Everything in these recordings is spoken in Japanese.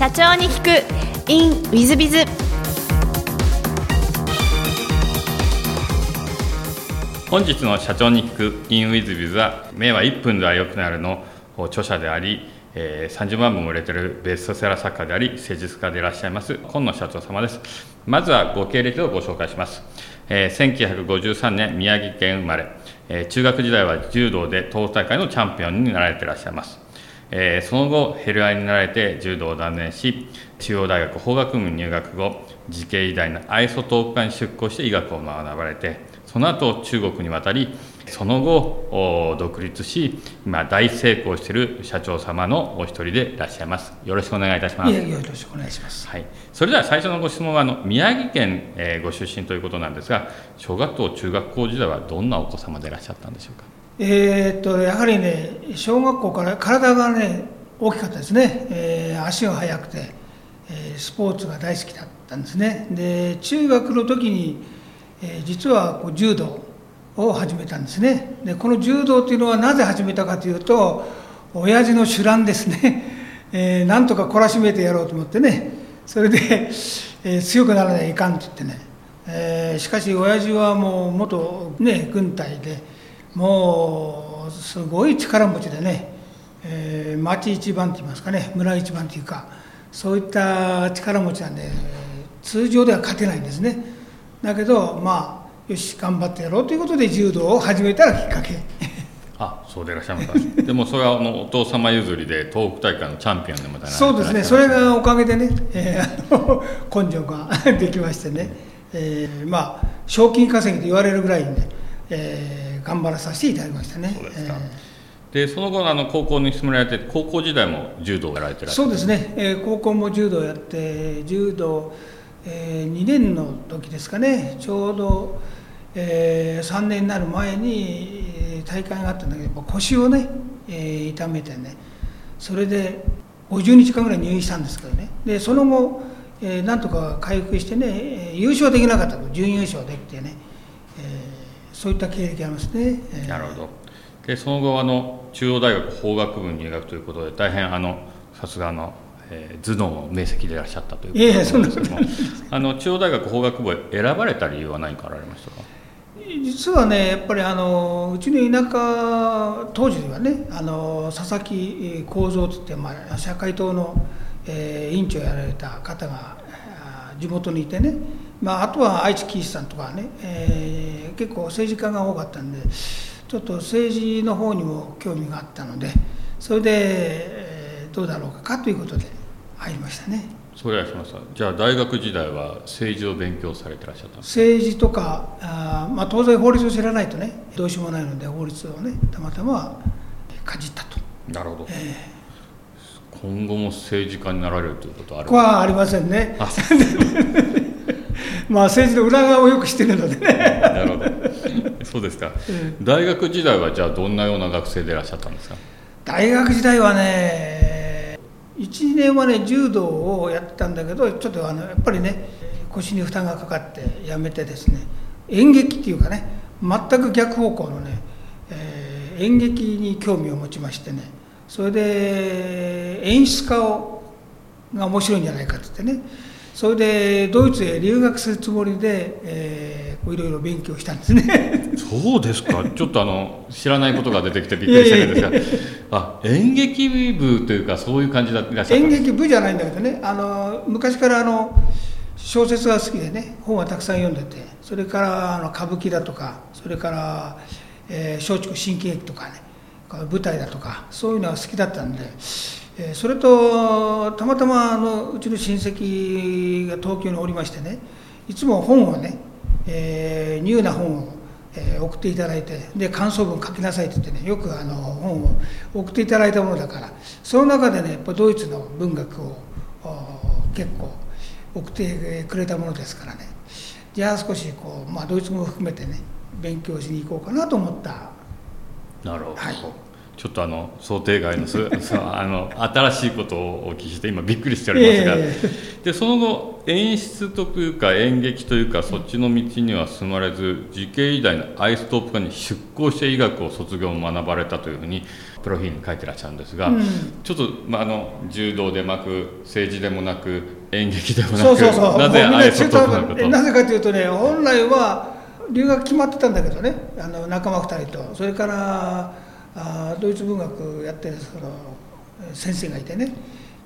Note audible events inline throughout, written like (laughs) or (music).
社長に聞く。In ウィズビズ本日の社長に聞く。In ウィズビズは目は1分では良くなるの著者でありえー、30万本も売れてるベストセラー作家であり施術家でいらっしゃいます今野社長様です。まずはご経歴をご紹介します、えー、1953年宮城県生まれ、えー、中学時代は柔道で東大会のチャンピオンになられていらっしゃいます。えー、その後ヘルアイになられて柔道を断念し中央大学法学部入学後慈恵医大のアイソトープ科に出向して医学を学ばれてその後中国に渡りその後独立し今大成功している社長様のお一人でいらっしゃいます。よろしくお願いいたします。よろしくお願いします、はい、それでは最初のご質問はあの宮城県、えー、ご出身ということなんですが小学校中学校時代はどんなお子様でいらっしゃったんでしょうか？えー、っとやはりね小学校から体がね大きかったですね、えー、足が速くて、えー、スポーツが大好きだったんですね。で中学の時に、えー、実はこう柔道を始めたんですね。でこの柔道というのはなぜ始めたかというと親父の主乱ですね、(laughs) えー、なんとか懲らしめてやろうと思ってね。それで、えー、強くならないといかんと言ってね、えー、しかし親父はもう元、ね、軍隊でもうすごい力持ちでね、えー、町一番といいますかね村一番というかそういった力持ちなんで通常では勝てないんですね。だけどまあよし頑張ってやろうということで柔道を始めたらきっかけ。あそうでいらっしゃいます (laughs) でもそれはあのお父様譲りで東北大会のチャンピオンでもたそうですね。それがおかげでね、えー、根性ができましてね、えー、まあ賞金稼ぎと言われるぐらいで、えー、頑張らさせていただきましたね。そうですか、えー、でその後あの高校に進められて高校時代も柔道をやられてらっしゃそうですね、えー、高校も柔道やって柔道、えー、2年の時ですかね。ちょうどえー、3年になる前に大会があったんだけど腰をね、えー、痛めてねそれで50日間ぐらい入院したんですけどね。でその後、えー、なんとか回復してね優勝できなかったと。準優勝できてね、えー、そういった経歴ありますね、えー、なるほど。でその後あの中央大学法学部入学ということで大変あのさすがのえー、頭脳の明晰でいらっしゃったということですけどもあの中央大学法学部選ばれた理由は何かあられましたか？実はねやっぱりあのうちの田舎当時はねあの佐々木幸三といって、まあ、社会党の、えー、委員長をやられた方が地元にいてね、まあ、あとは愛知喜一さんとかね、えー、結構政治家が多かったんでちょっと政治の方にも興味があったのでそれで、えー、どうだろうかということで入りましたね。それはしました。じゃあ大学時代は政治を勉強されてらっしゃった政治とかあ、まあ、当然法律を知らないとねどうしようもないので法律をねたまたまかじったと。なるほど、えー、今後も政治家になられるということはある？はありませんねまあ政治の裏側をよく知ってるのでね。なるほど。そうですか、えー、大学時代はじゃあどんなような学生でいらっしゃったんですか？大学時代はね1年はね柔道をやってたんだけどちょっとあのやっぱりね腰に負担がかかってやめてですね演劇っていうかね全く逆方向のね、えー、演劇に興味を持ちましてねそれで演出家をが面白いんじゃないかって言ってねそれでドイツへ留学するつもりで、えー、いろいろ勉強したんですね。(laughs) そうですか。ちょっとあの知らないことが出てきてびっくりしたんですが。あ演劇部というかそういう感じだった演劇部じゃないんだけどね。あの昔からあの小説が好きでね本はたくさん読んでてそれからあの歌舞伎だとかそれからえー、松竹新喜劇とかね舞台だとかそういうのは好きだったんでえそれとたまたまあのうちの親戚が東京におりましてねいつも本をね、えー、ニューな本を、えー、送っていただいてで感想文書きなさいって言ってねよくあの本を送っていただいたものだからその中でねやっぱドイツの文学を結構送ってくれたものですからねじゃあ少しこう、まあ、ドイツ語を含めてね勉強しに行こうかなと思った。なるほど、はいちょっとあの想定外の (laughs) そあの新しいことをお聞きして今びっくりしておりますが、えー、でその後演出というか演劇というかそっちの道には進まれず慈恵医大のアイストープ科に出向して医学を卒業を学ばれたというふうにプロフィールに書いてらっしゃるんですが、うん。ちょっと、まあ、あの柔道でもなく政治でもなく演劇でもなくそうそうそう。なぜもうみんあえてトップなのかと。えなぜかというとね本来は留学決まってたんだけどね。あの仲間2人と。それからあドイツ文学やってるその先生がいてね。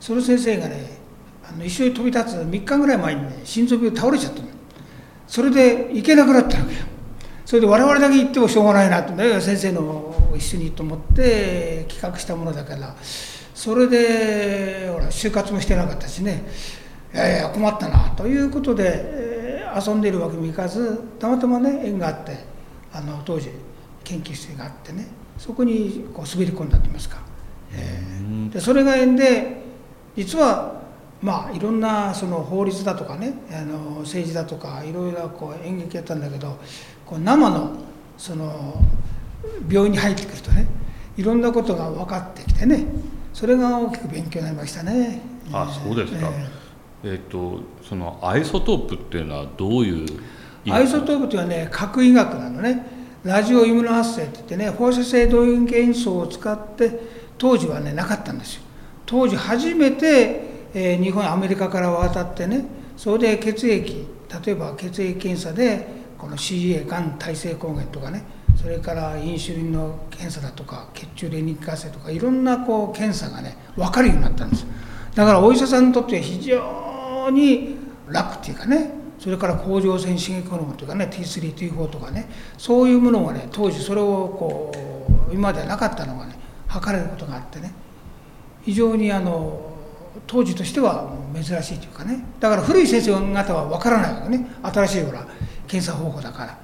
その先生がねあの一緒に飛び立つ3日ぐらい前にね心臓病倒れちゃったのそれで行けなくなったわけよ。それで我々だけ行ってもしょうがないなと。ね先生の一緒にと思って企画したものだから。それでほら就活もしてなかったしね。いやいや困ったなということで、えー遊んでいるわけにもいかずたまたまね縁があってあの当時研究室があってね。そこにこう滑り込んだと言いますか、えー。でそれが縁で実はまあいろんなその法律だとかねあの政治だとかいろいろこう演劇やったんだけどこう生のその病院に入ってくるとねいろんなことが分かってきてねそれが大きく勉強になりましたね。あそうですか、ええっ、とそのアイソトープっていうのはどういうえアイソトープというのはね核医学なのねラジオイムノ発生って言ってね放射性動員元素を使って当時はねなかったんですよ。当時初めて、えー日本アメリカから渡ってねそれで血液例えば血液検査でこの CA がん耐性抗原とかねそれからインシュリンの検査だとか血中レニックアセとかいろんなこう検査がね分かるようになったんですだからお医者さんにとっては非常に楽っていうかねそれから甲状腺刺激ホルモンとかね T3、T4 とかねそういうものがね当時それをこう今まではなかったのがね測れることがあってね非常にあの当時としては珍しいというかねだから古い先生方は分からないわけね新しいほら検査方法だから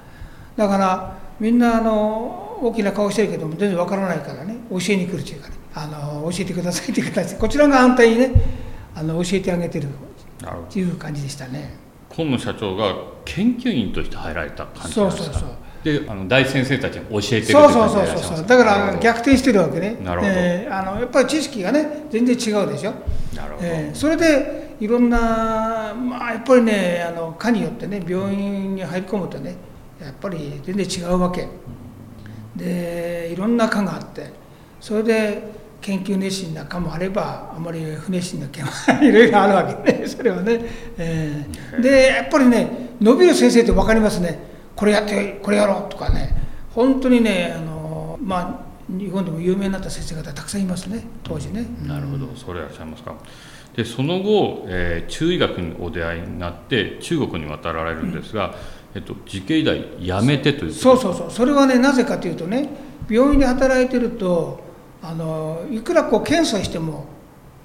だからみんなあの大きな顔してるけども全然分からないからね教えに来るというかねあの教えてくださいという形でこちらが反対にねあの教えてあげてるという感じでしたね。今野社長が研究員として入られた感じなんですか？そうそうそう。であの大先生たちに教えてるってそうそう感じでいらっしゃいます。そうそうだから逆転してるわけね。なるほど。えーあのやっぱり知識がね全然違うでしょ、なるほど、えーそれでいろんなまあやっぱりねあの科によってね病院に入り込むとねやっぱり全然違うわけ。でいろんな科があって。それで研究熱心な科もあればあまり不熱心な科も (laughs) いろいろあるわけね。(laughs) それはね、えー。でやっぱりね伸びる先生って分かりますね。これやってこれやろうとかね。本当にねあのまあ日本でも有名になった先生方たくさんいますね。当時ね。なるほど、それいらっしゃいますか。でその後、えー中医学にお出会いになって中国に渡られるんですが、えっと、慈恵医大辞めてというそうそうそう。それはねなぜかというとね病院で働いてるとあのいくらこう検査しても、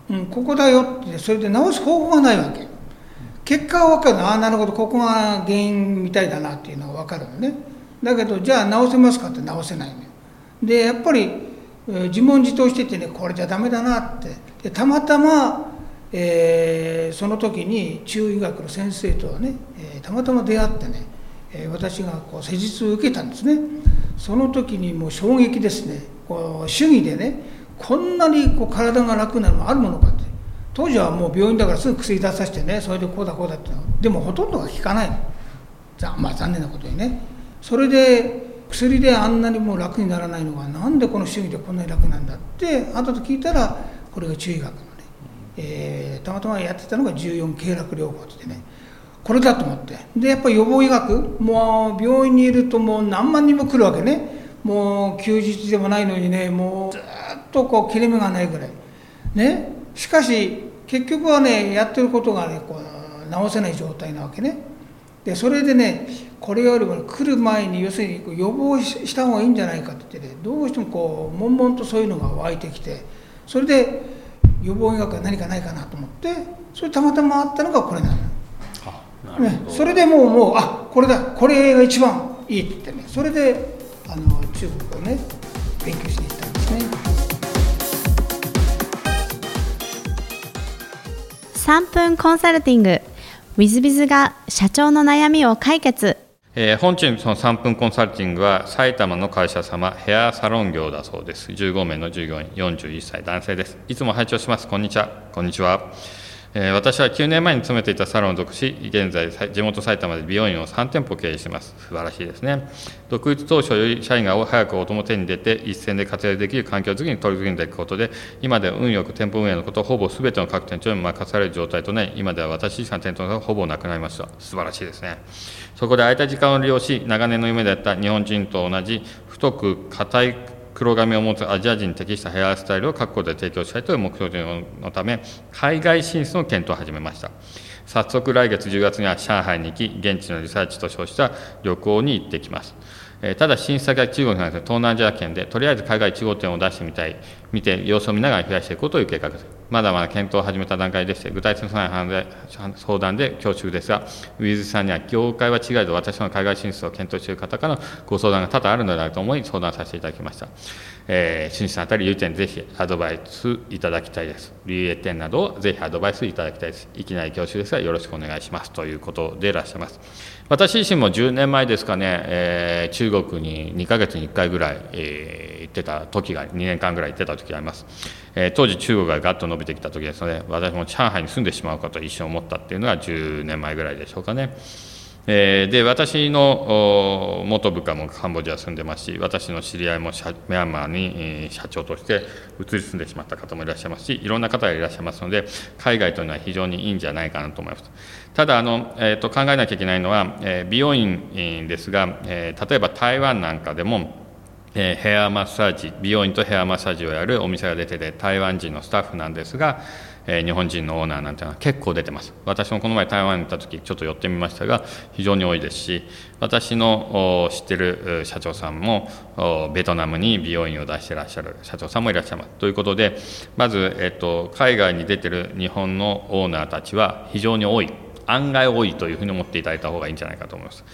うん、ここだよってそれで治す方法がないわけ。結果は分かるの。ああなるほど。ここが原因みたいだなっていうのが分かるのね。だけどじゃあ治せますかって治せないのよ。でやっぱりえー自問自答しててねこれじゃダメだなって。でたまたま、えーその時に中医学の先生とはね、えーたまたま出会ってね、え私がこう施術を受けたんですね。その時にもう衝撃ですね。こう主義でねこんなにこう体が楽なのがあるものかって。当時はもう病院だからすぐ薬出させてねそれでこうだこうだってでもほとんどが効かないの。まあ残念なことにね。それで薬であんなにもう楽にならないのがなんでこの主義でこんなに楽なんだって後で聞いたらこれが中医学のね、えーたまたまやってたのが14経絡療法って言ってねこれだと思って。でやっぱ予防医学もう病院にいるともう何万人も来るわけね。もう休日でもないのにねもうずっとこう切れ目がないぐらい。ね。しかし結局はねやってることがねこう治せない状態なわけね。でそれでねこれよりも来る前に要するにこう予防しした方がいいんじゃないかって言ってねどうしてもこう悶々とそういうのが湧いてきてそれで予防医学は何かないかなと思ってそれたまたまあったのがこれなの、ね。それでもうもうあこれだ。これが一番いいって言ってね。それであの中国をね勉強していったんですね。3分コンサルティング。i z b i z が社長の悩みを解決。えー本日の3分コンサルティングは埼玉の会社様ヘアサロン業だそうです。15名の従業員41歳男性です。いつも拝聴します。こんにちは。こんにちは、え、私は9年前に勤めていたサロンを属し、現在、地元埼玉で美容院を3店舗経営しています。素晴らしいですね。独立当初より社員が早くお表に出て、一線で活躍できる環境づくりに取り組んでいくことで、今では運よく店舗運営のことをほぼすべての各店長に任される状態となり、今では私自身の店長がほぼなくなりました。素晴らしいですね。そこで空いた時間を利用し、長年の夢であった日本人と同じ太く硬い黒髪を持つアジア人に適したヘアスタイルを各国で提供したいという目標のため海外進出の検討を始めました。早速来月10月には上海に行き現地のリサーチと称した旅行に行ってきます。ただ新先は中国なんです東南アジア圏でとりあえず海外1号店を出してみたい見て様子を見ながら増やしていこうという計画です。まだまだ検討を始めた段階でして具体的な相談で恐縮ですがウィズさんには業界は違いと私の海外進出を検討している方からのご相談が多々あるのであると思い相談させていただきました、えー、進出のあたり、有点ぜひアドバイスいただきたいです。留営点などをぜひアドバイスいただきたいです。いきなり恐縮ですが、よろしくお願いしますということでいらっしゃいます。私自身も10年前ですかね、えー、中国に2ヶ月に1回ぐらい、えー、行ってた時が、2年間ぐらい行ってた時があります。えー、当時、中国がガッと伸びてきた時ですので、私も上海に住んでしまうかと一瞬思ったっていうのが10年前ぐらいでしょうかね。えー、で私の元部下もカンボジア住んでますし私の知り合いもミャンマーに社長として移り住んでしまった方もいらっしゃいますしいろんな方がいらっしゃいますので海外というのは非常にいいんじゃないかなと思います。ただあの、えーと、考えなきゃいけないのは、えー、美容院ですが、えー、例えば台湾なんかでもえヘアマッサージ美容院とヘアマッサージをやるお店が出てて台湾人のスタッフなんですが、え日本人のオーナーなんていうのは結構出てます。私もこの前台湾に行った時ちょっと寄ってみましたが非常に多いですし私の知ってる社長さんもベトナムに美容院を出してらっしゃる社長さんもいらっしゃいます。ということでまず、えっと、海外に出てる日本のオーナーたちは非常に多い。案外多いというふうに思っていただいた方がいいんじゃないかと思います。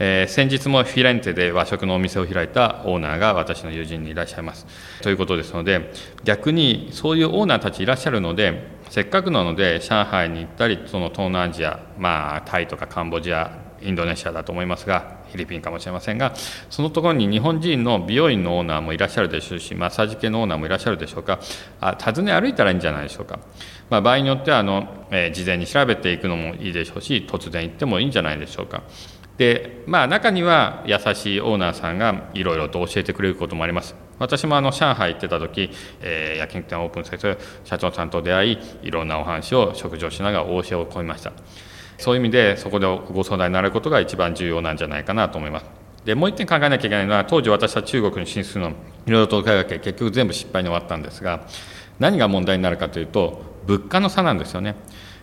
えー、先日もフィレンツェで和食のお店を開いたオーナーが私の友人にいらっしゃいます。ということですので逆にそういうオーナーたちいらっしゃるのでせっかくなので上海に行ったりその東南アジアまあタイとかカンボジアインドネシアだと思いますがフィリピンかもしれませんがそのところに日本人の美容院のオーナーもいらっしゃるでしょうしマッサージ系のオーナーもいらっしゃるでしょうか。あ訪ね歩いたらいいんじゃないでしょうか、まあ、場合によってはあの、えー、事前に調べていくのもいいでしょうし突然行ってもいいんじゃないでしょうか。でまあ中には優しいオーナーさんがいろいろと教えてくれることもあります。私もあの上海行ってた時、えー、焼肉店をオープンさせる社長さんと出会いいろんなお話を食事をしながらお教えを込みました。そういう意味でそこでご相談になることが一番重要なんじゃないかなと思います。でもう一点考えなきゃいけないのは当時私は中国に進出するのいろいろと伺いかけ結局全部失敗に終わったんですが何が問題になるかというと物価の差なんですよね。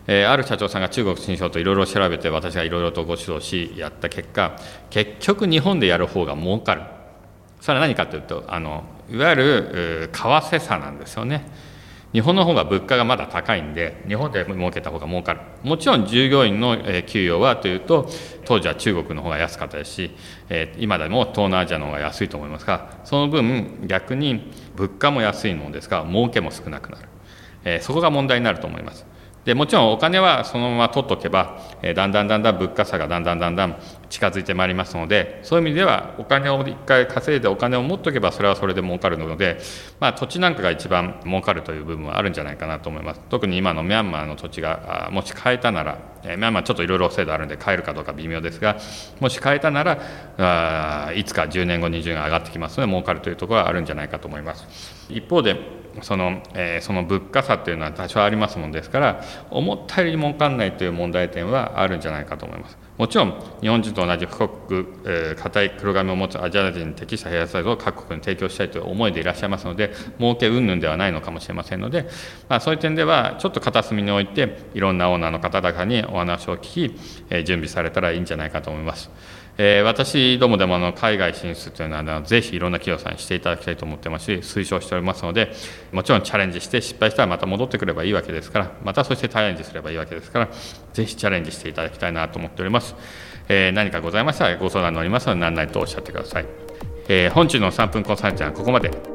えー、ある社長さんが中国進出をといろいろ調べて私がいろいろとご指導しやった結果結局日本でやる方が儲かる。それは何かというとあのいわゆる為替差なんですよね。日本の方が物価がまだ高いんで日本で儲けた方が儲かる。もちろん従業員の給与はというと当時は中国の方が安かったですし今でも東南アジアの方が安いと思いますがその分逆に物価も安いものですから儲けも少なくなる。そこが問題になると思います。でもちろんお金はそのまま取っとけば、えだんだんだんだん物価差がだんだんだんだん近づいてまいりますのでそういう意味ではお金を一回稼いでお金を持っとけばそれはそれで儲かるので、まあ、土地なんかが一番儲かるという部分はあるんじゃないかなと思います。特に今のミャンマーの土地がもし買えたなら、えミャンマーちょっといろいろ制度あるんで買えるかどうか微妙ですがもし買えたならあいつか10年後20年上がってきますので儲かるというところはあるんじゃないかと思います。一方でその,、えー、その物価差というのは多少ありますもんですから思ったより儲かんないという問題点はあるんじゃないかと思いますもちろん日本人と同じ太く硬、えー、い黒髪を持つアジア人に適したヘアスタイルを各国に提供したいという思いでいらっしゃいますので儲け云々ではないのかもしれませんので、まあ、そういう点ではちょっと片隅に置いていろんなオーナーの方々にお話を聞き、えー、準備されたらいいんじゃないかと思います。えー、私どもでもあの海外進出というのはぜひいろんな企業さんにしていただきたいと思ってますし推奨しておりますのでもちろんチャレンジして失敗したらまた戻ってくればいいわけですからまたそしてチャレンジすればいいわけですからぜひチャレンジしていただきたいなと思っております、えー、何かございましたらご相談乗りますので何々とおっしゃってください、えー、本日の3分コンサルティンはここまで。